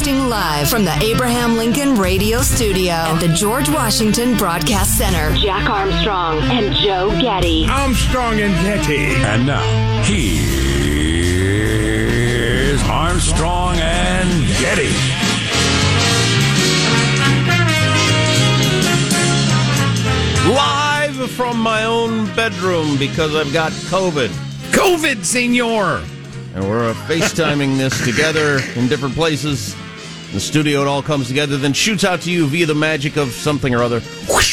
Broadcasting live from the Abraham Lincoln Radio Studio at the George Washington Broadcast Center. Jack Armstrong and Joe Getty. Armstrong and Getty. And now, here's Armstrong and Getty. Live from my own bedroom because I've got COVID. COVID, senor. And we're FaceTiming this together in different places. In the studio, it all comes together, then shoots out to you via the magic of something or other.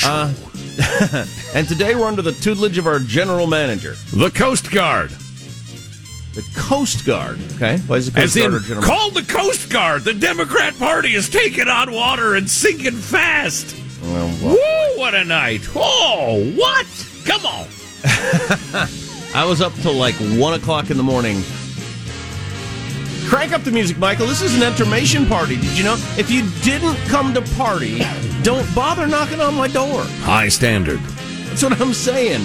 Uh, and today we're under the tutelage of our general manager, The Coast Guard. the Coast Guard. Okay, why is it called the Coast As in, Guard our general? call the Coast Guard. The Democrat Party is taking on water and sinking fast. Well, well, Woo, what a night. Oh, what? Come on. I was up till like one o'clock in the morning. Crank up the music, Michael. This is an intermission party. Did you know? If you didn't come to party, don't bother knocking on my door. High standard. That's what I'm saying.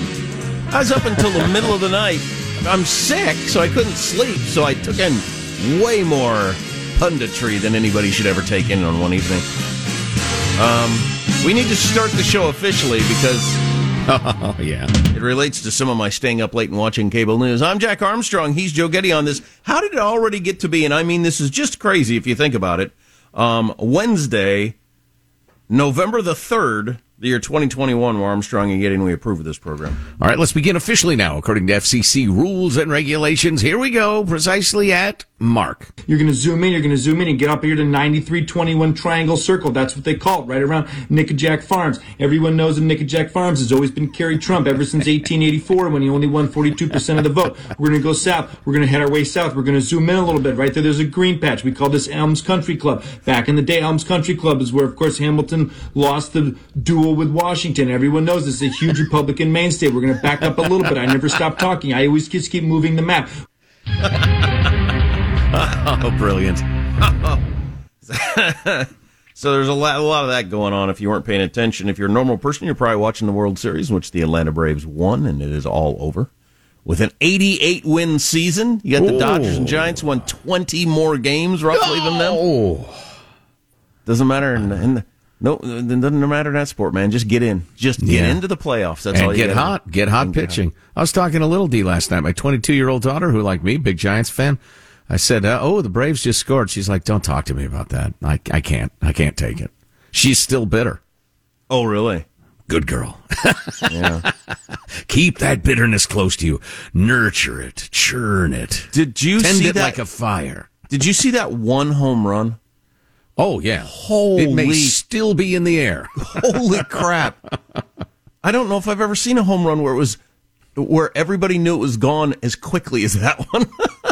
I was up until the middle of the night. I'm sick, so I couldn't sleep. So I took in way more punditry than anybody should ever take in on one evening. Um, we need to start the show officially because Oh, yeah. it relates to some of my staying up late and watching cable news. I'm Jack Armstrong. He's Joe Getty on this. How did it already get to be? And I mean, this is just crazy if you think about it. Um, Wednesday, November the 3rd, the year 2021, where Armstrong and Getty and we approve of this program. All right, let's begin officially now. According to FCC rules and regulations, here we go, precisely at Mark. You're going to zoom in, you're going to zoom in and get up here to 9321 Triangle Circle. That's what they call it, right around Nickajack Farms. Everyone knows that Nickajack Farms has always been Kerry Trump ever since 1884 when he only won 42% of the vote. We're going to go south. We're going to head our way south. We're going to zoom in a little bit. Right there, there's a green patch. We call this Elms Country Club. Back in the day, Elms Country Club is where, of course, Hamilton lost the duel with Washington. Everyone knows this is a huge Republican mainstay. We're going to back up a little bit. I never stop talking. I always just keep moving the map. Oh, brilliant. so there's a lot, a lot of that going on if you weren't paying attention. If you're a normal person, you're probably watching the World Series, in which the Atlanta Braves won, and it is all over. With an 88 win season, you got the Ooh. Dodgers and Giants won 20 more games roughly than them. Doesn't matter. In, in the, no, it doesn't matter that sport, man. Just get in. Just get Yeah. into the playoffs. That's all you get gotta hot, get hot pitching. I was talking to Little D last night, my 22 year old daughter, who, like me, big Giants fan. I said, uh, "Oh, the Braves just scored." She's like, "Don't talk to me about that. I, I can't. I can't take it." She's still bitter. Oh, really? Good girl. Yeah. Keep that bitterness close to you. Nurture it. Churn it. Did you Tend see it that? like a fire. did you see that one home run? Oh yeah. Holy- It may still be in the air. Holy crap! I don't know if I've ever seen a home run where it was where everybody knew it was gone as quickly as that one.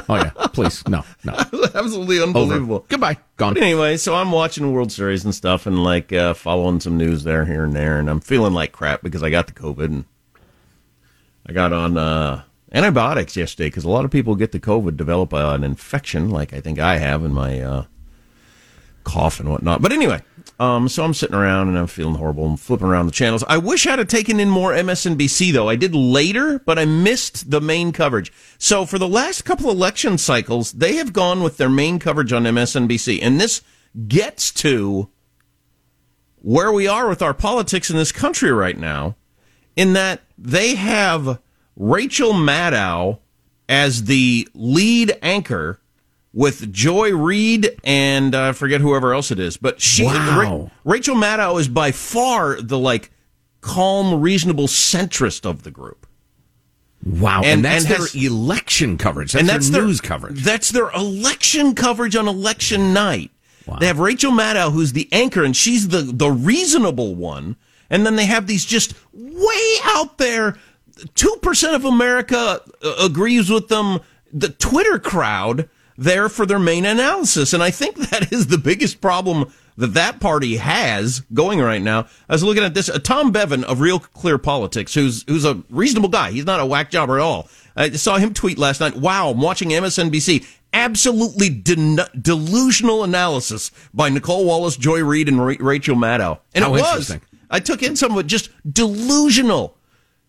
Oh yeah. Please. No. No. Absolutely Over. unbelievable. Goodbye. Gone. But anyway, so I'm watching the World Series and stuff, and like uh, following some news there, here and there, and I'm feeling like crap because I got the COVID and I got on uh, antibiotics yesterday because a lot of people get the COVID, develop uh, an infection, like I think I have in my uh, cough and whatnot. But anyway, um, so I'm sitting around and I'm feeling horrible and flipping around the channels. I wish I'd have taken in more MSNBC though. I did later, but I missed the main coverage. So for the last couple election cycles, they have gone with their main coverage on MSNBC, and this gets to where we are with our politics in this country right now, in that they have Rachel Maddow as the lead anchor with Joy Reid and uh, I forget whoever else it is, but she Wow. Ra- Rachel Maddow is by far the like calm, reasonable centrist of the group. Wow. And, And- that's and their has- election coverage. That's, and that's their their news coverage. That's their election coverage on election night. They have Rachel Maddow, who's the anchor, and she's the the reasonable one. And then they have these just way out there. Two percent of America uh, agrees with them. The Twitter crowd there for their main analysis, and I think that is the biggest problem that that party has going right now. I was looking at this. Uh, Tom Bevan of Real Clear Politics, who's who's a reasonable guy. He's not a whack job at all. I saw him tweet last night. Wow, I'm watching MSNBC. Absolutely de- delusional analysis by Nicolle Wallace, Joy Reid, and Ra- Rachel Maddow. And How it was. I took in some of it just delusional,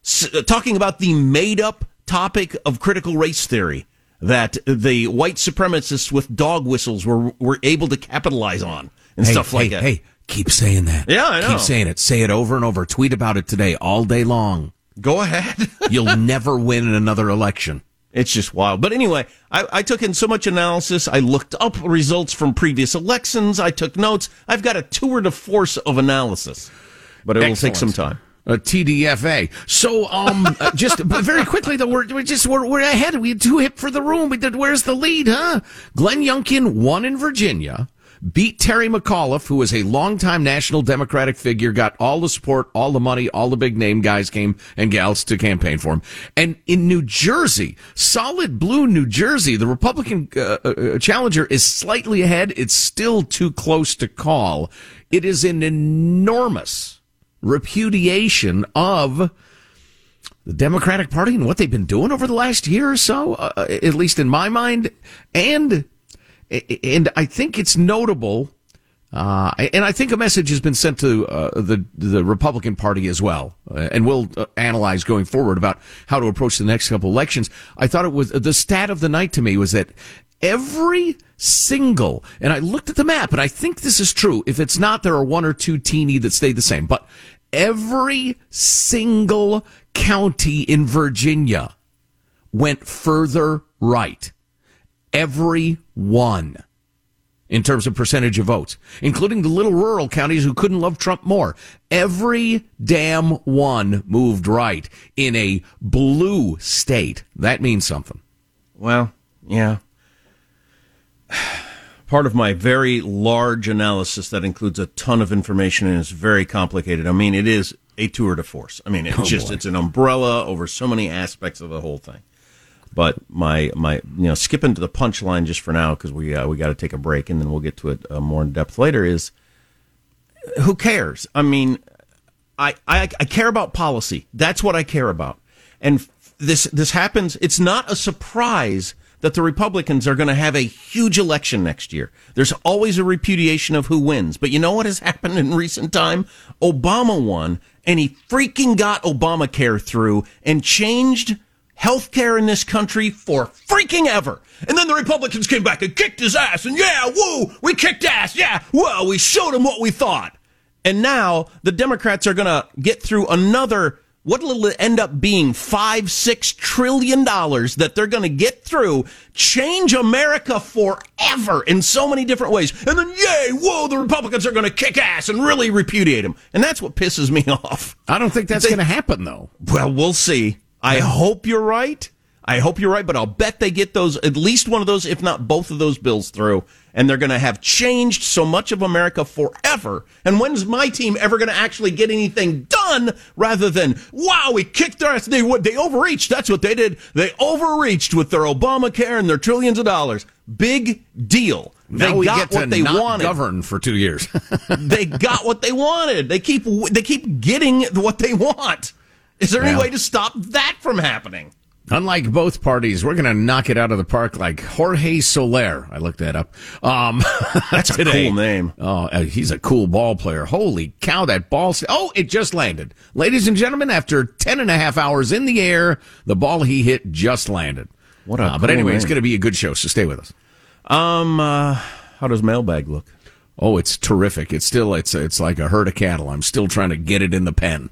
S- uh, talking about the made up topic of critical race theory. That the white supremacists with dog whistles were were able to capitalize on and hey, stuff like hey, that. Hey, keep saying that. Yeah, I know. Keep saying it. Say it over and over. Tweet about it today, all day long. Go ahead. You'll never win another election. It's just wild. But anyway, I, I, took in so much analysis. I looked up results from previous elections. I took notes. I've got a tour de force of analysis, but it will take some time. A TDFA. So, um, uh, just very quickly though, we're, we're just we're, we're ahead. We too hip for the room. We did. Where's the lead, huh? Glenn Youngkin won in Virginia beat Terry McAuliffe, who was a longtime national Democratic figure, got all the support, all the money, all the big name guys came and gals to campaign for him. And in New Jersey, solid blue New Jersey, the Republican uh, uh, challenger is slightly ahead. It's still too close to call. It is an enormous repudiation of the Democratic Party and what they've been doing over the last year or so, uh, at least in my mind, and and I think it's notable. Uh, and I think a message has been sent to uh, the the Republican Party as well, uh, and we'll uh, analyze going forward about how to approach the next couple elections. I thought it was the stat of the night to me was that every single, and I looked at the map, and I think this is true. If it's not, there are one or two teeny that stayed the same, but every single county in Virginia went further right every one in terms of percentage of votes, including the little rural counties who couldn't love Trump more. Every damn one moved right in a blue state. That means something. Well, yeah. Part of my very large analysis that includes a ton of information and is very complicated. I mean, it is a tour de force. I mean, it's oh, just, boy. it's an umbrella over so many aspects of the whole thing. But my my you know skipping to the punchline just for now because we uh, we got to take a break and then we'll get to it uh, more in depth later. Is who cares? I mean, I, I I care about policy. That's what I care about. And this this happens. It's not a surprise that the Republicans are going to have a huge election next year. There's always a repudiation of who wins. But you know what has happened in recent time? Obama won, and he freaking got Obamacare through and changed health care in this country for freaking ever. And then the Republicans came back and kicked his ass. And yeah, woo, we kicked ass. Yeah, well, we showed him what we thought. And now the Democrats are going to get through another, what will it end up being? Five, six trillion dollars that they're going to get through, change America forever in so many different ways. And then, yay, whoa, the Republicans are going to kick ass and really repudiate him. And that's what pisses me off. I don't think that's going to happen, though. Well, we'll see. I hope you're right. I hope you're right, but I'll bet they get those, at least one of those, if not both of those bills through. And they're going to have changed so much of America forever. And when's my team ever going to actually get anything done rather than, wow, we kicked their ass. They, they overreached. That's what they did. They overreached with their Obamacare and their trillions of dollars. Big deal. They got what they wanted. Govern for two years. they got what they wanted. They keep they keep getting what they want. Is there well, any way to stop that from happening? Unlike both parties, we're going to knock it out of the park like Jorge Soler. I looked that up. Um, That's a cool name. Oh, uh, he's a cool ball player. Holy cow, that ball. Oh, it just landed. Ladies and gentlemen, after 10 and a half hours in the air, the ball he hit just landed. What a uh, cool But anyway, name. it's going to be a good show, so stay with us. Um, uh, how does mailbag look? Oh, it's terrific. It's still, it's, it's like a herd of cattle. I'm still trying to get it in the pen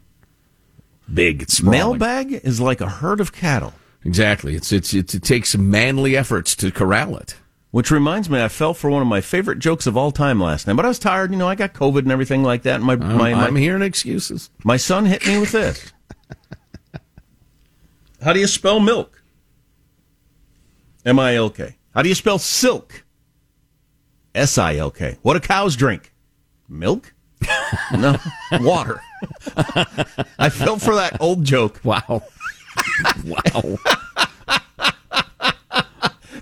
big. It's mailbag is like a herd of cattle. Exactly. It's, it's, it's it takes manly efforts to corral it. Which reminds me, I fell for one of my favorite jokes of all time last night. But I was tired, you know. I got COVID and everything like that. And my, I'm, my, I'm hearing excuses. My son hit me with this. How do you spell milk? M I L K. How do you spell silk? S I L K. What do cows drink? Milk? no, water. I fell for that old joke. Wow. Wow.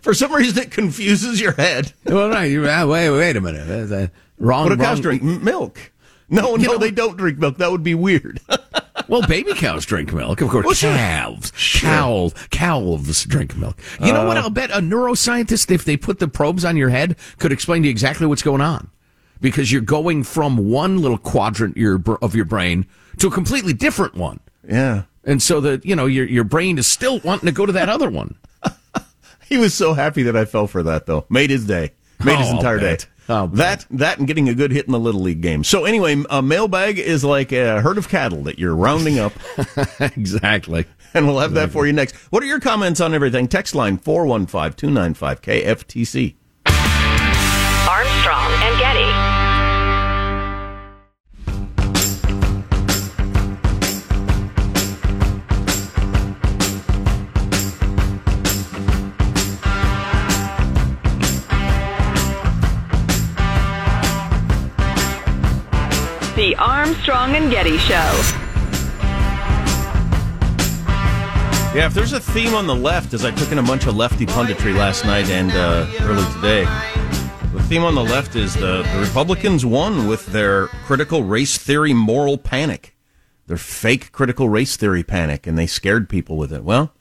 For some reason, it confuses your head. Well, right. Wait, wait a minute. Uh, wrong. What do cows drink? Milk. No, you no, know, they don't drink milk. That would be weird. well, baby cows drink milk, of course. Well, calves, sure. cows, calves drink milk. You uh, know what? Uh, I'll bet a neuroscientist, if they put the probes on your head, could explain to you exactly what's going on because you're going from one little quadrant of your brain to a completely different one. Yeah. And so that, you know, your, your brain is still wanting to go to that other one. He was so happy that I fell for that, though. Made his day. Made his Oh, I'll entire day. That that and getting a good hit in the little league game. So anyway, a mailbag is like a herd of cattle that you're rounding up, exactly. and we'll have that for you next. What are your comments on everything? Text line 415-295 KFTC. The Armstrong and Getty Show. Yeah, if there's a theme on the left, as I took in a bunch of lefty punditry last night and uh, early today, the theme on the left is the, the Republicans won with their critical race theory moral panic. Their fake critical race theory panic, and they scared people with it. Well,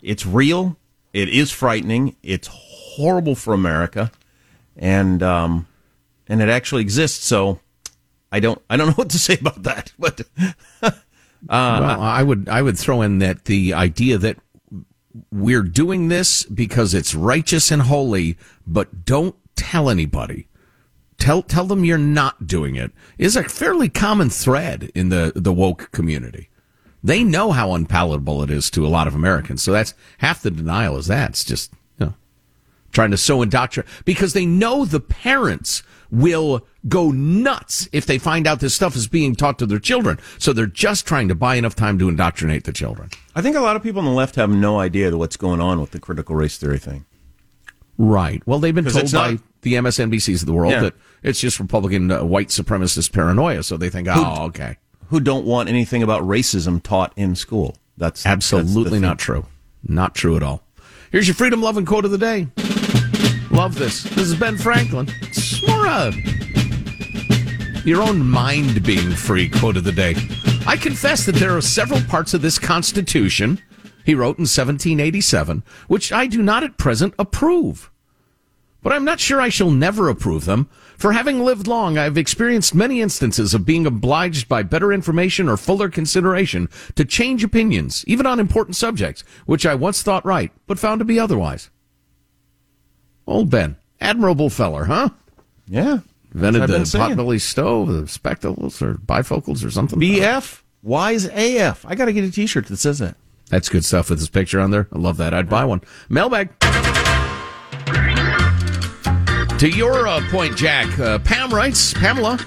it's real. It is frightening. It's horrible for America, and um, and it actually exists. So I don't I don't know what to say about that, but. Uh, well, I would I would throw in that the idea that we're doing this because it's righteous and holy, but don't tell anybody. Tell tell them you're not doing it is a fairly common thread in the the woke community. They know how unpalatable it is to a lot of Americans. So that's half the denial is that. It's just you know trying to sow indoctrinate because they know the parents will go nuts if they find out this stuff is being taught to their children. So they're just trying to buy enough time to indoctrinate the children. I think a lot of people on the left have no idea what's going on with the critical race theory thing. Right. Well, they've been told by not- the MSNBCs of the world Yeah. that it's just Republican uh, white supremacist paranoia. So they think, oh, okay. Who don't want anything about racism taught in school. That's Absolutely that's not true. Not true at all. Here's your freedom loving quote of the day. Love this. This is Ben Franklin. Uh, your own mind being free quote of the day. I confess that there are several parts of this Constitution, he wrote in 1787, which I do not at present approve. But I'm not sure I shall never approve them. For having lived long, I've experienced many instances of being obliged by better information or fuller consideration to change opinions, even on important subjects, which I once thought right, but found to be otherwise. Old Ben. Admirable feller, huh? Yeah. Invented the potbelly stove, the spectacles, or bifocals, or something. BF wise AF. I got to get a T-shirt that says that. That's good stuff with his picture on there. I love that. I'd buy one. Mailbag. To your uh, point, Jack, uh, Pam writes, Pamela,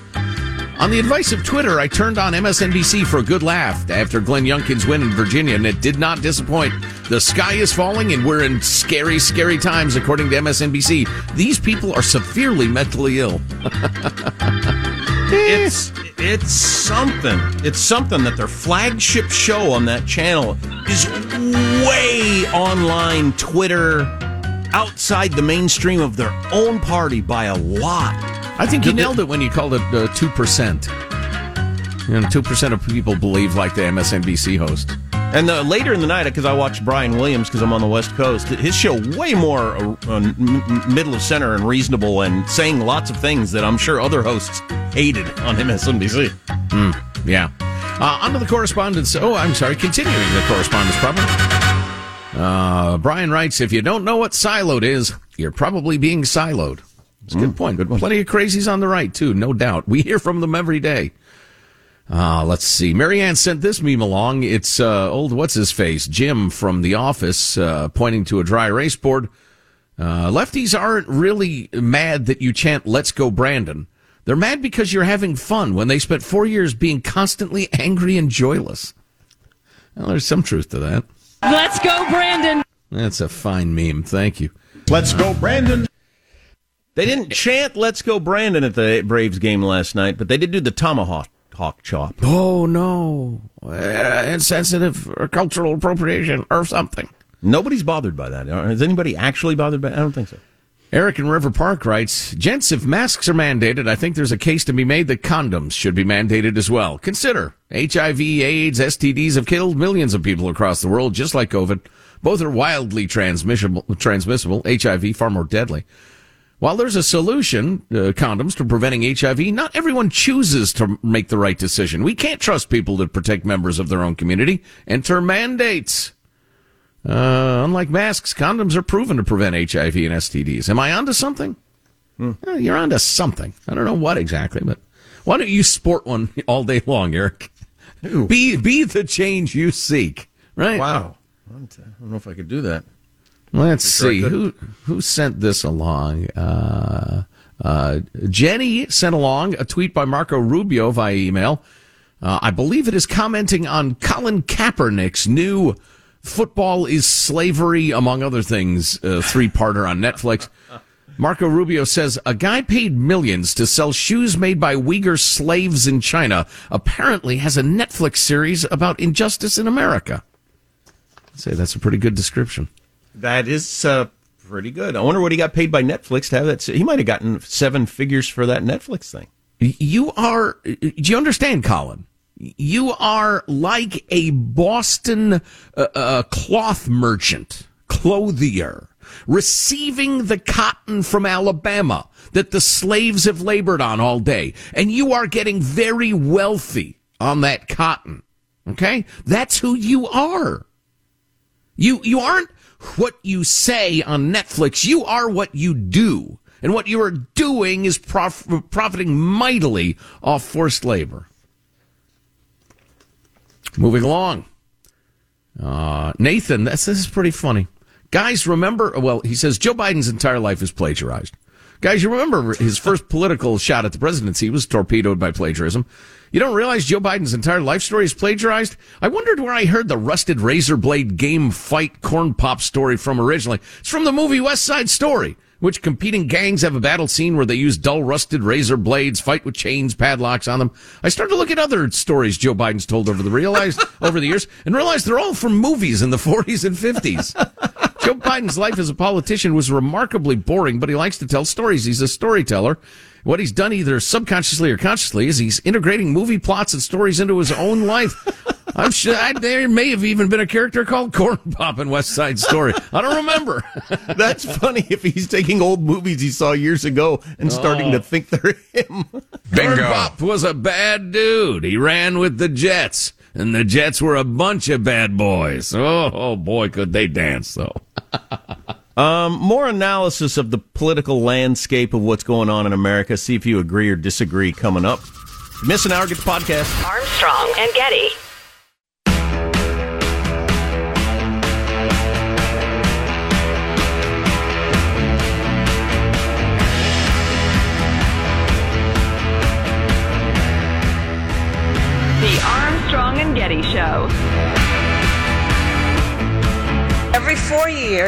on the advice of Twitter, I turned on MSNBC for a good laugh after Glenn Youngkin's win in Virginia, and it did not disappoint. The sky is falling, and we're in scary, scary times, according to MSNBC. These people are severely mentally ill. It's it's something. It's something that their flagship show on that channel is way online Twitter outside the mainstream of their own party by a lot. I think you nailed it when you called it uh, 2%. You know, 2% of people believe like the MSNBC host. And uh, later in the night, because I watched Brian Williams because I'm on the West Coast, his show way more uh, uh, middle of center and reasonable and saying lots of things that I'm sure other hosts hated on MSNBC. Yeah. Uh, on to the correspondence. Oh, I'm sorry. Continuing the correspondence problem. Uh, Brian writes, if you don't know what siloed is, you're probably being siloed. It's a good point. Good. Plenty of crazies on the right, too, no doubt. We hear from them every day. Uh, let's see. Marianne sent this meme along. It's uh, old, what's his face? Jim from The Office, uh, pointing to a dry erase board. Uh, lefties aren't really mad that you chant, let's go Brandon. They're mad because you're having fun when they spent four years being constantly angry and joyless. Well, there's some truth to that. Let's go, Brandon. That's a fine meme. Thank you. Let's go, Brandon. They didn't chant "Let's go, Brandon" at the Braves game last night, but they did do the tomahawk hawk chop. Oh, no. Uh, insensitive or cultural appropriation or something. Nobody's bothered by that. Is anybody actually bothered by? I don't think so. Eric in River Park writes, Gents, if masks are mandated, I think there's a case to be made that condoms should be mandated as well. Consider HIV, AIDS, STDs have killed millions of people across the world, just like COVID. Both are wildly transmissible, transmissible, HIV far more deadly. While there's a solution, uh, condoms, to preventing HIV, not everyone chooses to make the right decision. We can't trust people to protect members of their own community. Enter mandates. Uh, unlike masks, condoms are proven to prevent HIV and STDs. Am I onto something? Uh, you're onto something. I don't know what exactly, but why don't you sport one all day long, Eric? Be be the change you seek, right? Wow. I don't know if I could do that. Let's see who who sent this along. Uh, uh, Jenny sent along a tweet by Marco Rubio via email. Uh, I believe it is commenting on Colin Kaepernick's new "Football is Slavery," among other things, uh, three-parter on Netflix. Marco Rubio says a guy paid millions to sell shoes made by Uyghur slaves in China. Apparently, has a Netflix series about injustice in America. I'd say that's a pretty good description. That is uh, pretty good. I wonder what he got paid by Netflix to have that. He might have gotten seven figures for that Netflix thing. You are, do you understand, Colin? You are like a Boston uh, uh, cloth merchant, clothier, receiving the cotton from Alabama that the slaves have labored on all day. And you are getting very wealthy on that cotton. Okay? That's who you are. You, you aren't what you say on Netflix. You are what you do. And what you are doing is prof- profiting mightily off forced labor. Moving along. Uh, Nathan, this, this is pretty funny. Guys, remember, well, he says Joe Biden's entire life is plagiarized. Guys, you remember his first political shot at the presidency was torpedoed by plagiarism. You don't realize Joe Biden's entire life story is plagiarized? I wondered where I heard the rusted razor blade game fight corn pop story from originally. It's from the movie West Side Story, which competing gangs have a battle scene where they use dull rusted razor blades, fight with chains, padlocks on them. I started to look at other stories Joe Biden's told over the realized over the years and realized they're all from movies in the 40s and 50s. Joe Biden's life as a politician was remarkably boring, but he likes to tell stories. He's a storyteller. What he's done either subconsciously or consciously is he's integrating movie plots and stories into his own life. I'm sure I, there may have even been a character called Corn Pop in West Side Story. I don't remember. That's funny if he's taking old movies he saw years ago and starting to oh. think they're him. Corn Pop was a bad dude. He ran with the Jets, and the Jets were a bunch of bad boys. Oh, oh boy, could they dance though. Um, more analysis of the political landscape of what's going on in America. See if you agree or disagree coming up. Miss an hour, get the podcast. Armstrong and Getty.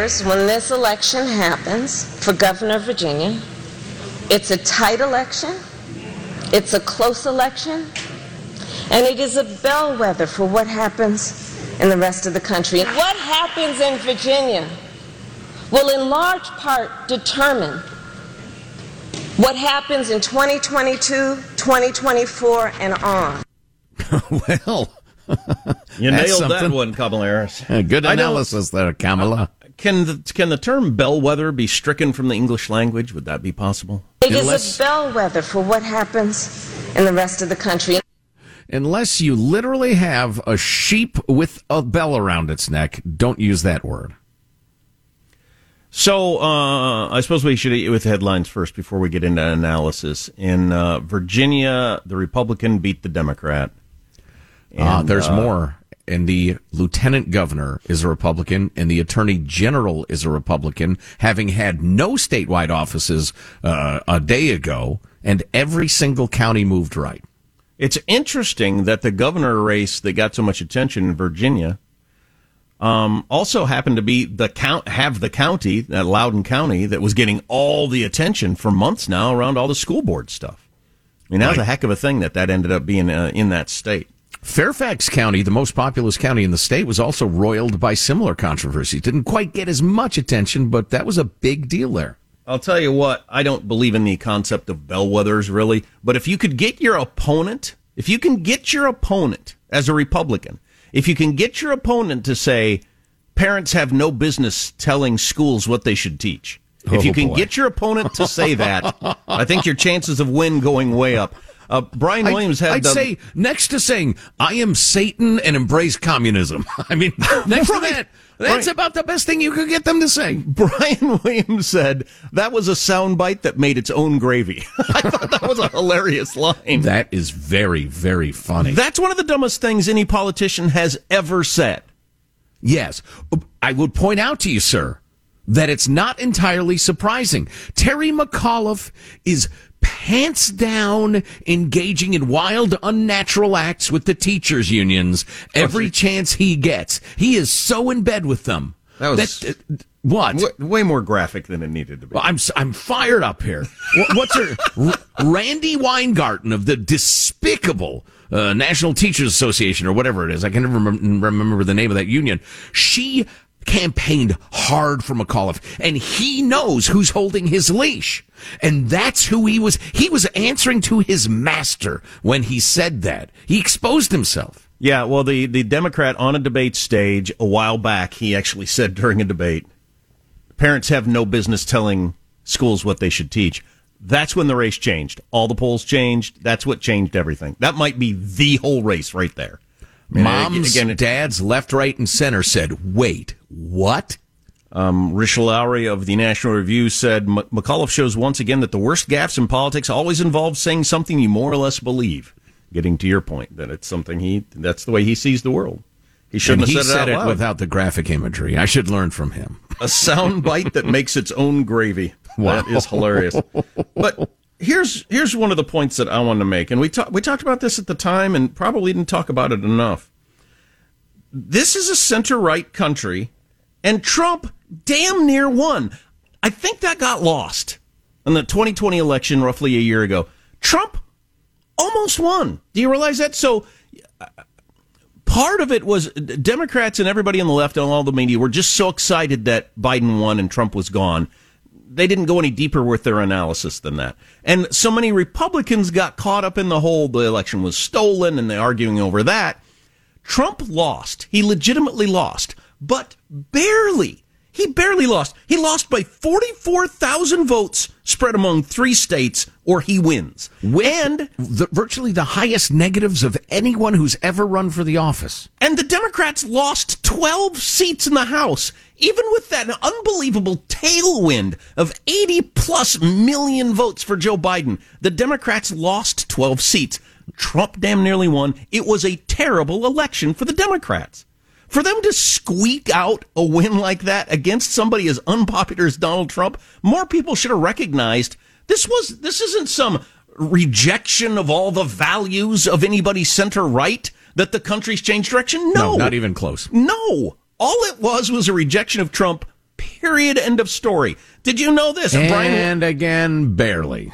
Years, when this election happens for governor of Virginia, it's a tight election, it's a close election, and it is a bellwether for what happens in the rest of the country. What happens in Virginia will, in large part, determine what happens in 2022, 2024, and on. well, You That's nailed that one, Kamala Harris. good analysis there, Kamala. Can the, can the term bellwether be stricken from the English language? Would that be possible? It is Unless- a bellwether for what happens in the rest of the country. Unless you literally have a sheep with a bell around its neck, don't use that word. So uh, I suppose we should eat with headlines first before we get into analysis. In uh, Virginia, the Republican beat the Democrat. Uh, there's uh, more. And the lieutenant governor is a Republican, and the attorney general is a Republican, having had no statewide offices uh, a day ago, and every single county moved right. It's interesting that the governor race that got so much attention in Virginia um, also happened to be the count have the county, that Loudoun County, that was getting all the attention for months now around all the school board stuff. I mean, that was a heck of a thing that that ended up being uh, in that state. Fairfax County, the most populous county in the state, was also roiled by similar controversies. Didn't quite get as much attention, but that was a big deal there. I'll tell you what, I don't believe in the concept of bellwethers really, but if you could get your opponent, if you can get your opponent as a Republican, if you can get your opponent to say parents have no business telling schools what they should teach. If Oh, you can boy. get your opponent to say that, I think your chances of win going way up. Uh, Brian Williams had I'd the- say next to saying I am Satan and embrace communism. I mean, next Right. to that, that's Right. about the best thing you could get them to say. Brian Williams said that was a soundbite that made its own gravy. I thought that was a hilarious line. That is very, very funny. That's one of the dumbest things any politician has ever said. Yes. I would point out to you, sir, that it's not entirely surprising. Terry McAuliffe is pants down engaging in wild, unnatural acts with the teachers' unions every chance he gets. He is so in bed with them. That was- uh, what? W- way more graphic than it needed to be. Well, I'm I'm fired up here. What's her R- Randi Weingarten of the despicable uh, National Teachers Association or whatever it is. I can never remem- remember the name of that union. She campaigned hard for McAuliffe, and he knows who's holding his leash, and that's who he was. He was answering to his master when he said that. He exposed himself. Yeah, well, the, the Democrat on a debate stage a while back, he actually said during a debate, parents have no business telling schools what they should teach. That's when the race changed. All the polls changed. That's what changed everything. That might be the whole race right there. I mean, Moms, again, dads, left, right, and center said, "Wait, what?" Um, Lowry of the National Review said "M- McAuliffe shows once again that the worst gaffes in politics always involve saying something you more or less believe. Getting to your point that it's something he that's the way he sees the world. He shouldn't and have said, it, it without the graphic imagery. I should learn from him. a sound bite that makes its own gravy. Wow. That is hilarious. But here's here's one of the points that I want to make, and we talked we talked about this at the time, and probably didn't talk about it enough. This is a center right country, and Trump damn near won. I think that got lost in the 2020 election roughly a year ago. Trump almost won. Do you realize that? So part of it was Democrats and everybody on the left and all the media were just so excited that Biden won and Trump was gone. They didn't go any deeper with their analysis than that. And so many Republicans got caught up in the whole the election was stolen and they're arguing over that. Trump lost. He legitimately lost, but barely. He barely lost. He lost by 44,000 votes spread among three states, or he wins. and The, virtually the highest negatives of anyone who's ever run for the office. And the Democrats lost 12 seats in the House, even with that unbelievable tailwind of 80 plus million votes for Joe Biden. The Democrats lost 12 seats. Trump damn nearly won. It was a terrible election for the Democrats. For them to squeak out a win like that against somebody as unpopular as Donald Trump, more people should have recognized this was this isn't some rejection of all the values of anybody center right that the country's changed direction. No, No, not even close. No, all it was was a rejection of Trump. Period. End of story. Did you know this, Brian? And again, barely.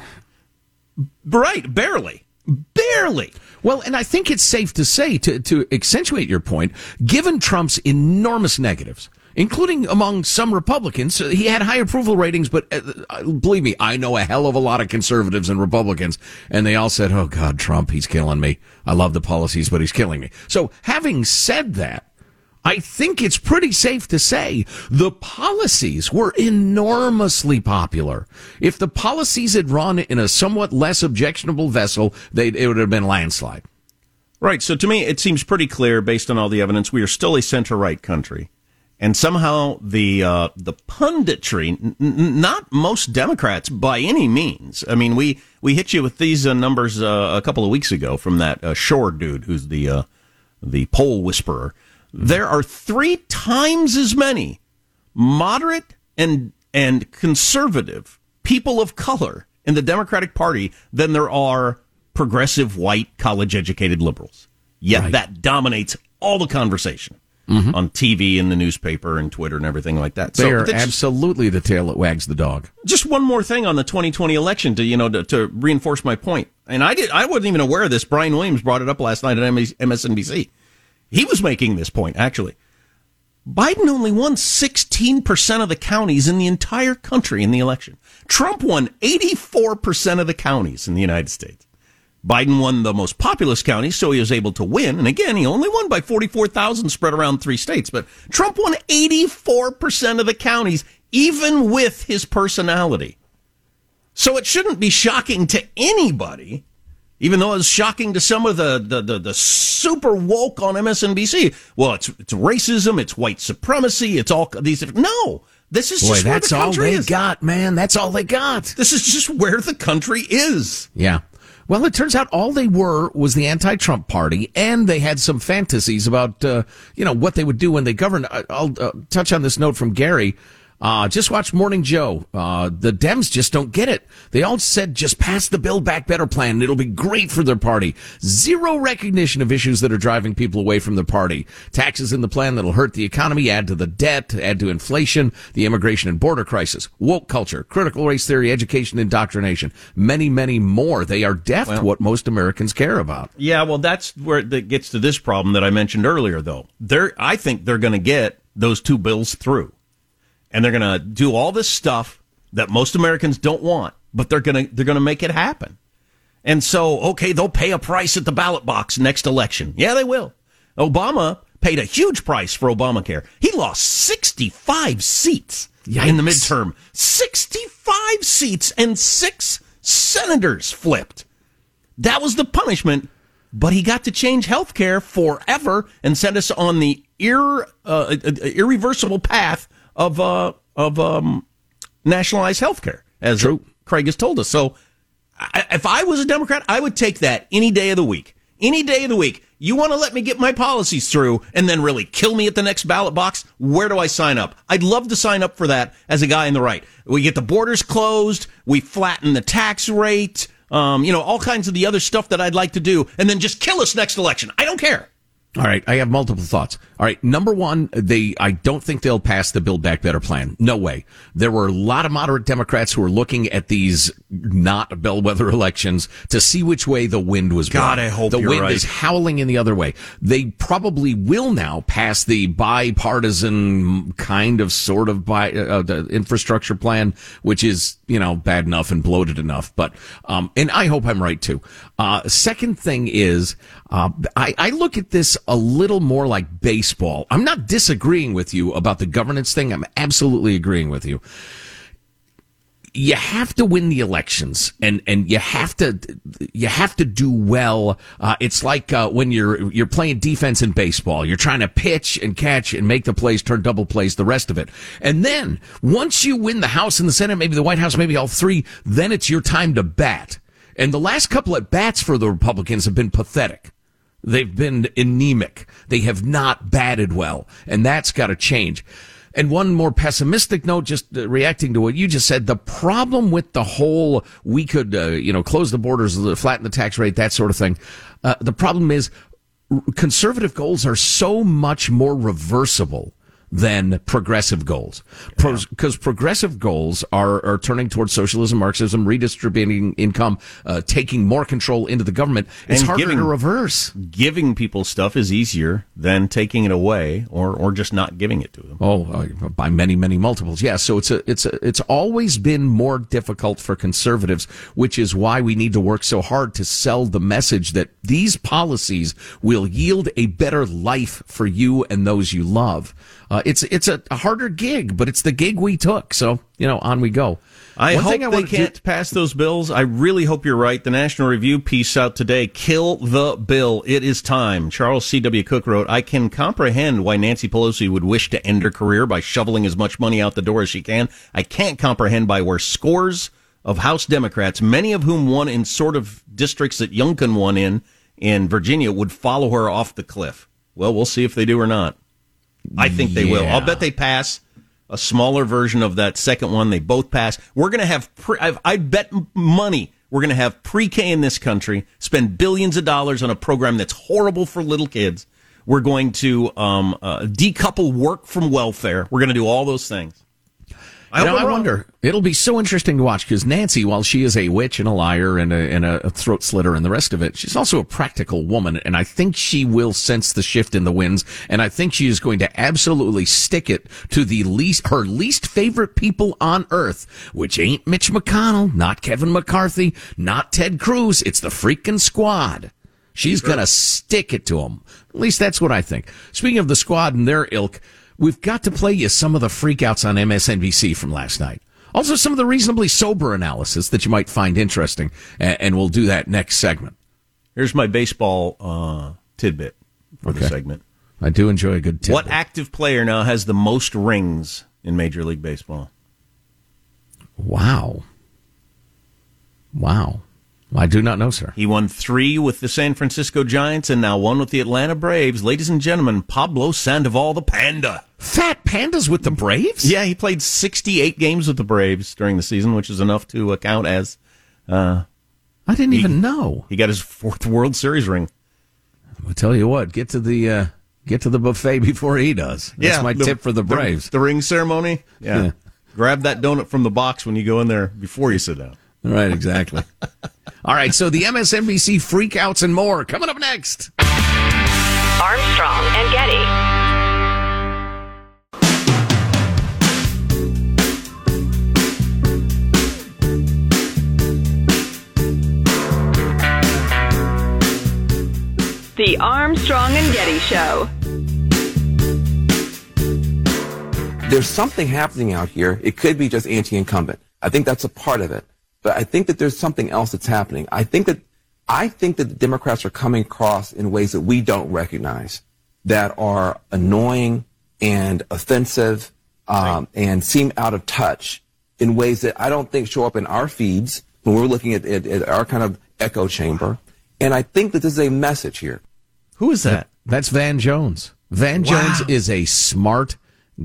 Right, barely, barely. Well, and I think it's safe to say, to, to accentuate your point, given Trump's enormous negatives, including among some Republicans, uh, he had high approval ratings, but uh, believe me, I know a hell of a lot of conservatives and Republicans, and they all said, oh God, Trump, he's killing me. I love the policies, but he's killing me. So having said that, I think it's pretty safe to say the policies were enormously popular. If the policies had run in a somewhat less objectionable vessel, it would have been a landslide. Right. So to me, it seems pretty clear, based on all the evidence, we are still a center right country, and somehow the uh, the punditry, n- n- not most Democrats by any means. I mean, we we hit you with these uh, numbers uh, a couple of weeks ago from that uh, Shor dude, who's the uh, the poll whisperer. There are three times as many moderate and and conservative people of color in the Democratic Party than there are progressive white college educated liberals. Yet Right. that dominates all the conversation Mm-hmm. on TV and the newspaper and Twitter and everything like that. They are that's just- absolutely the tail that wags the dog. just one more thing on the 2020 election to you know to, to reinforce my point. And I did I wasn't even aware of this. Brian Williams brought it up last night at MSNBC. He was making this point actually. Biden only won 16% of the counties in the entire country in the election. Trump won 84% of the counties in the United States. Biden won the most populous counties, so he was able to win. And again, he only won by 44,000 spread around three states. But Trump won 84% of the counties, even with his personality. So it shouldn't be shocking to anybody Even though it's shocking to some of the, the, the, the super woke on MSNBC. Well, it's, it's racism, it's white supremacy, it's all these. No, this is Boy, just where that's the all they is. got, man. That's all they got. This is just where the country is. Yeah. Well, it turns out all they were was the anti-Trump party, and they had some fantasies about, uh, you know, what they would do when they governed. I'll uh, touch on this note from Gary. Uh, just watch Morning Joe. Uh, the Dems just don't get it. They all said just pass the Build Back Better plan. and It'll be great for their party. Zero recognition of issues that are driving people away from the party. Taxes in the plan that'll hurt the economy, add to the debt, add to inflation, the immigration and border crisis, woke culture, critical race theory, education indoctrination, many, many more. They are deaf to what most Americans care about. Yeah, well, that's where that gets to this problem that I mentioned earlier, though. They're, I think they're going to get those two bills through, and they're going to do all this stuff that most Americans don't want, but they're going to they're going to make it happen. And so, okay, they'll pay a price at the ballot box next election. Yeah, they will. Obama paid a huge price for Obamacare. He lost 65 seats in the midterm. 65 seats and six senators flipped. That was the punishment, but he got to change health care forever and send us on the ir, uh, uh, irreversible path of uh, of um, nationalized health care, as True. Craig has told us. So, I, if I was a Democrat, I would take that any day of the week. Any day of the week. You want to let me get my policies through and then really kill me at the next ballot box? Where do I sign up? I'd love to sign up for that as a guy in the right. We get the borders closed. We flatten the tax rate. Um, you know, all kinds of the other stuff that I'd like to do and then just kill us next election. I don't care. All right, I have multiple thoughts. All right, number one, they I don't think they'll pass the Build Back Better plan. No way. There were a lot of moderate Democrats who were looking at these not bellwether elections to see which way the wind was blowing. God, I hope the wind right. is howling in the other way. They probably will now pass the bipartisan kind of sort of by uh, the infrastructure plan, which is you know bad enough and bloated enough. But um, and I hope I'm right too. Uh, second thing is, uh, I, I look at this a little more like baseball. I'm not disagreeing with you about the governance thing. I'm absolutely agreeing with you. You have to win the elections and and you have to you have to do well. Uh, it's like uh, when you're you're playing defense in baseball. You're trying to pitch and catch and make the plays turn double plays the rest of it. And then once you win the house and the senate maybe the white house maybe all three then it's your time to bat. And the last couple at bats for the republicans have been pathetic They've been anemic. They have not batted well, and that's got to change. And one more pessimistic note, just uh, reacting to what you just said, the problem with the whole we could, uh, you know, close the borders, flatten the tax rate, that sort of thing. Uh, the problem is conservative goals are so much more reversible than progressive goals. Because progressive goals are, are turning towards socialism, Marxism, redistributing income, uh, taking more control into the government. It's And harder giving- to reverse. Giving people stuff is easier than taking it away or, or just not giving it to them. Oh, uh, by many, many multiples. Yeah. So it's a, it's a, it's always been more difficult for conservatives, which is why we need to work so hard to sell the message that these policies will yield a better life for you and those you love. Uh, it's, it's a, harder gig, but it's the gig we took. So, you know, on we go. I One hope I they wanna do- can't pass those bills. I really hope you're right. The National Review piece out today. Kill the bill. It is time. Charles C.W. Cooke wrote, I can comprehend why Nancy Pelosi would wish to end her career by shoveling as much money out the door as she can. I can't comprehend by where scores of House Democrats, many of whom won in sort of districts that Youngkin won in, in Virginia, would follow her off the cliff. Well, we'll see if they do or not. I think they will. I'll bet they pass a smaller version of that second one. They both pass. We're going to have, pre- I've, I bet money we're going to have pre-K in this country, spend billions of dollars on a program that's horrible for little kids. We're going to um, uh, decouple work from welfare. We're going to do all those things. I, hope know, I'm I wonder. It'll be so interesting to watch because Nancy, while she is a witch and a liar and a, and a throat slitter and the rest of it, she's also a practical woman. And I think she will sense the shift in the winds. And I think she is going to absolutely stick it to the least, her least favorite people on earth, which ain't Mitch McConnell, not Kevin McCarthy, not Ted Cruz. It's the freaking squad. She's going to stick it to them. At least that's what I think. Speaking of the squad and their ilk, we've got to play you some of the freakouts on MSNBC from last night. Also, some of the reasonably sober analysis that you might find interesting, and, we'll do that next segment. Here's my baseball uh, tidbit for the segment. I do enjoy a good tip. What active player now has the most rings in Major League Baseball? Wow. Wow. I do not know, sir. He won three with the San Francisco Giants and now one with the Atlanta Braves. Ladies and gentlemen, Pablo Sandoval the Panda. Fat Pandas with the Braves? Yeah, he played 68 games with the Braves during the season, which is enough to account as uh, I didn't even know. he got his fourth World Series ring. I'll tell you what, get to the uh, get to the buffet before he does. That's my tip for the Braves. The, ring ceremony. Yeah. Yeah. Grab that donut from the box when you go in there before you sit down. Right, exactly. All right, so the MSNBC freakouts and more coming up next. Armstrong and Getty. The Armstrong and Getty Show. there's something happening out here. It could be just anti-incumbent. I think that's a part of it. But I think that there's something else that's happening. I think that I think that the Democrats are coming across in ways that we don't recognize that are annoying and offensive um, and seem out of touch in ways that I don't think show up in our feeds when we're looking at, at, at our kind of echo chamber. And I think that this is a message here. Who is that? That's Van Jones. Van Jones is a smart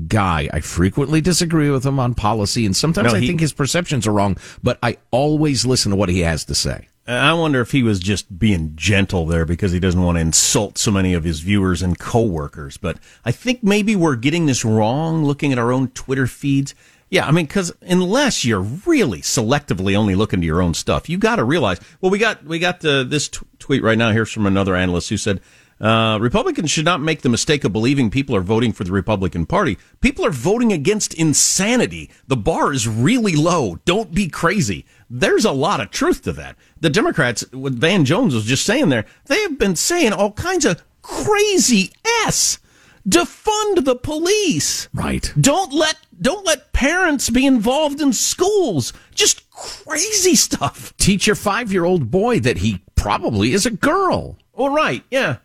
guy. I frequently disagree with him on policy, and sometimes No, I he- think his perceptions are wrong, but I always listen to what he has to say. I wonder if he was just being gentle there because he doesn't want to insult so many of his viewers and coworkers. But I think maybe we're getting this wrong looking at our own Twitter feeds. Yeah, I mean, because unless you're really selectively only looking to your own stuff, you got to realize. Well, we got we got uh, this t- tweet right now. Here's from another analyst who said. Uh, Republicans should not make the mistake of believing people are voting for the Republican Party. People are voting against insanity. The bar is really low. Don't be crazy. There's a lot of truth to that. The Democrats, what Van Jones was just saying there, they have been saying all kinds of crazy s. Defund the police. Right. Don't let don't let parents be involved in schools. Just crazy stuff. Teach your five year old boy that he probably is a girl. All right. Yeah.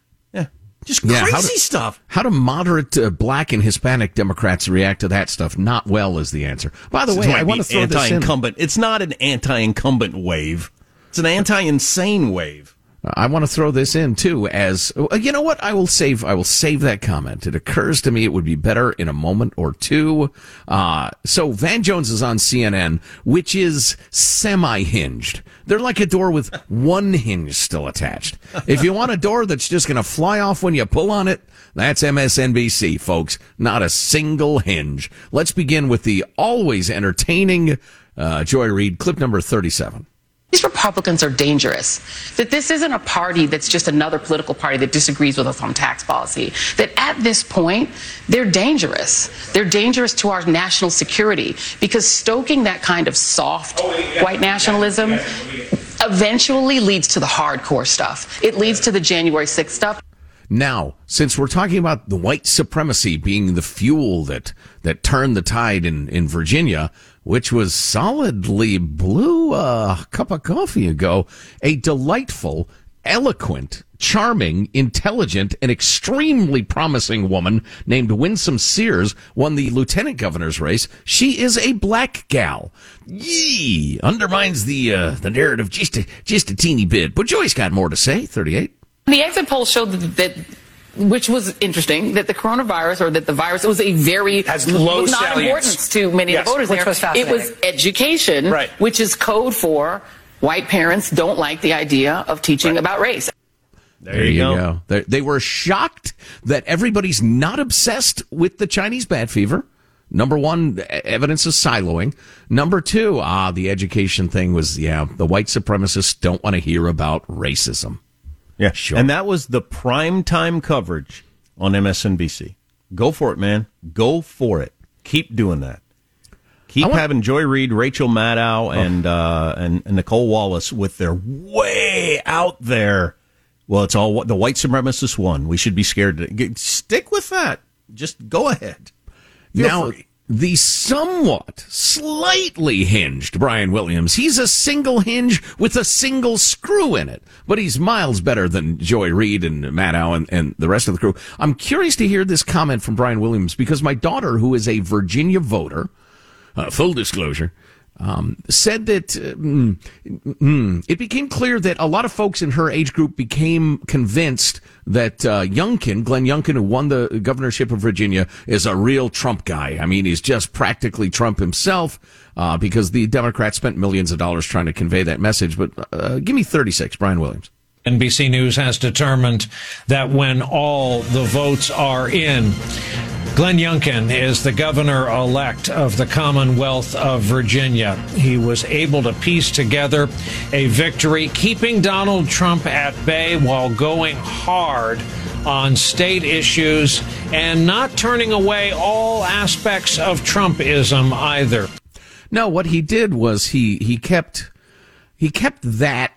Just Yeah, crazy how do- stuff. How do moderate uh, black and Hispanic Democrats react to that stuff? Not well is the answer. By the way, I want to throw this in. anti-incumbent. It's not an anti-incumbent wave. It's an anti-insane wave. I want to throw this in too as uh, you know what I will save I will save that comment. It occurs to me it would be better in a moment or two. Uh, so Van Jones is on CNN, which is semi-hinged. They're like a door with one hinge still attached. If you want a door that's just going to fly off when you pull on it, that's MSNBC, folks. Not a single hinge. Let's begin with the always entertaining uh, Joy Reid clip number thirty-seven. These Republicans are dangerous. That this isn't a party that's just another political party that disagrees with us on tax policy. That at this point, they're dangerous. They're dangerous to our national security because stoking that kind of soft oh, white nationalism eventually leads to the hardcore stuff. It leads to the January 6th stuff. Now, since we're talking about the white supremacy being the fuel that that turned the tide in in Virginia, which was solidly blue a cup of coffee ago, a delightful, eloquent, charming, intelligent, and extremely promising woman named Winsome Sears won the lieutenant governor's race. She is a black gal. Yee undermines the uh, the narrative just a just a teeny bit, but Joy's got more to say. Thirty eight. The exit poll showed that which was interesting, that the coronavirus or that the virus was a very Has low was not salience. importance to many Yes, of the voters which there. was it was education, Right. which is code for white parents don't like the idea of teaching about race. There, you, go. They, they were shocked that everybody's not obsessed with the Chinese bad fever. Number one, evidence is siloing. Number two, ah, the education thing was, yeah, the white supremacists don't want to hear about racism. Yeah, Sure. And that was the prime time coverage on MSNBC. Go for it, man. Go for it. Keep doing that. Keep want- having Joy Reid, Rachel Maddow, and, uh, and and Nicolle Wallace with their way out there. Well, it's all the white supremacist won. We should be scared to stick with that. Just go ahead. Feel now, free. The somewhat, slightly hinged Brian Williams. He's a single hinge with a single screw in it, but he's miles better than Joy Reid and Matt and, and the rest of the crew. I'm curious to hear this comment from Brian Williams because my daughter, who is a Virginia voter, uh, full disclosure, um, said that uh, mm, mm, it became clear that a lot of folks in her age group became convinced that uh, Youngkin, Glenn Youngkin, who won the governorship of Virginia, is a real Trump guy. I mean, he's just practically Trump himself uh, because the Democrats spent millions of dollars trying to convey that message. But uh, give me 36, Brian Williams. NBC News has determined that when all the votes are in, Glenn Youngkin is the governor elect of the Commonwealth of Virginia. He was able to piece together a victory, keeping Donald Trump at bay while going hard on state issues and not turning away all aspects of Trumpism either. No, what he did was he he kept he kept that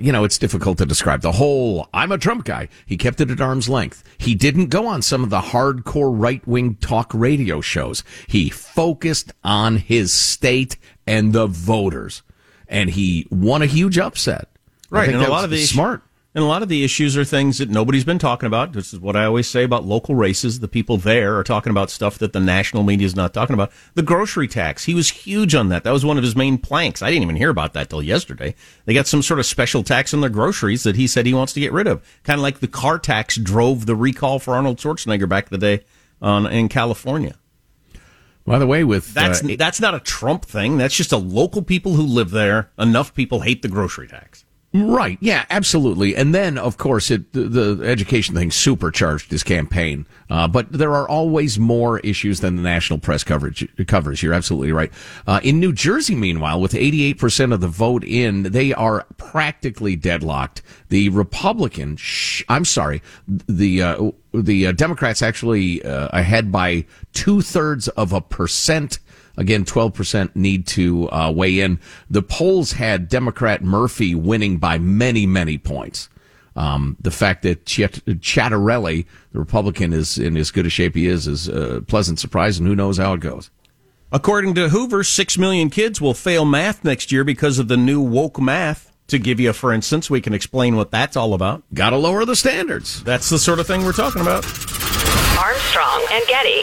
you know, it's difficult to describe the whole I'm a Trump guy. He kept it at arm's length. He didn't go on some of the hardcore right wing talk radio shows. He focused on his state and the voters. And he won a huge upset. Right. And a lot of the smart. And a lot of the issues are things that nobody's been talking about. This is what I always say about local races. The people there are talking about stuff that the national media is not talking about. The grocery tax. He was huge on that. That was one of his main planks. I didn't even hear about that till yesterday. They got some sort of special tax on their groceries that he said he wants to get rid of. Kind of like the car tax drove the recall for Arnold Schwarzenegger back in the day on, in California. By the way, with that's uh, that's not a Trump thing. That's just a local people who live there. Enough people hate the grocery tax. Right. Yeah, absolutely. And then, of course, it, the, the education thing supercharged his campaign. Uh, but there are always more issues than the national press coverage covers. You're absolutely right. Uh, in New Jersey, meanwhile, with 88% of the vote in, they are practically deadlocked. The Republican, sh- I'm sorry, the, uh, the uh, Democrats actually uh, ahead by two thirds of a percent Again, 12% need to uh, weigh in. The polls had Democrat Murphy winning by many, many points. Um, the fact that Ch- Ciattarelli, the Republican, is in as good a shape he is is a pleasant surprise, and who knows how it goes. According to Hoover, six million kids will fail math next year because of the new woke math. To give you a for instance, we can explain what that's all about. Got to lower the standards. That's the sort of thing we're talking about. Armstrong and Getty.